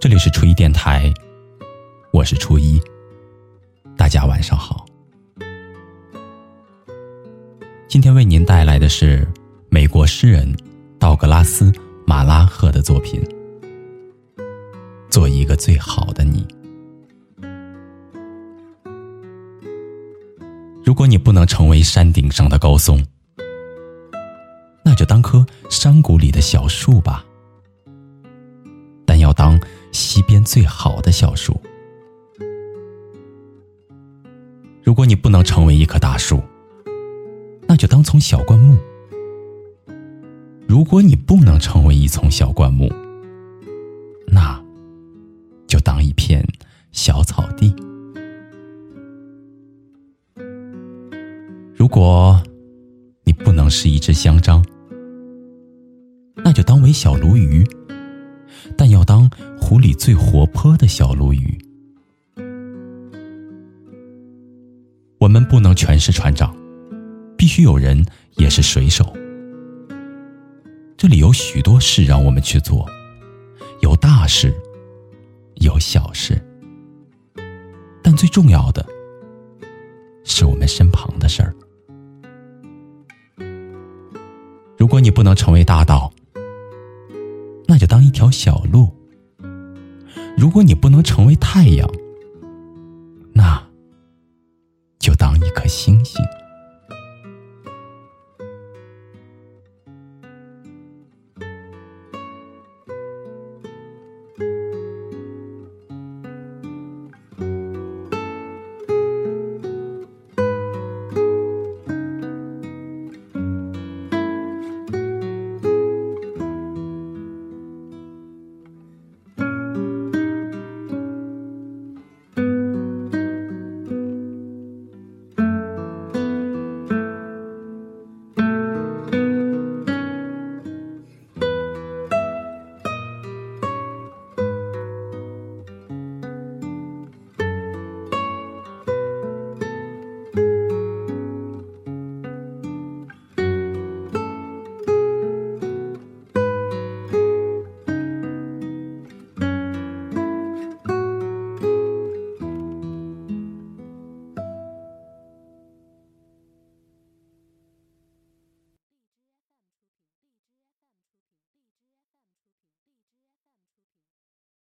这里是初一电台，我是初一，大家晚上好。今天为您带来的是美国诗人道格拉斯·马拉赫的作品《做一个最好的你》。如果你不能成为山顶上的高松，那就当棵山谷里的小树吧。但要当边最好的小树。如果你不能成为一棵大树，那就当丛小灌木。如果你不能成为一丛小灌木，那就当一片小草地。如果你不能是一只香樟，那就当为小鲈鱼，但要当湖里最活泼的小鲈鱼。我们不能全是船长，必须有人也是水手。这里有许多事让我们去做，有大事，有小事，但最重要的是我们身旁的事儿。如果你不能成为大道，那就当一条小路；如果你不能成为太阳，那就当一颗星星。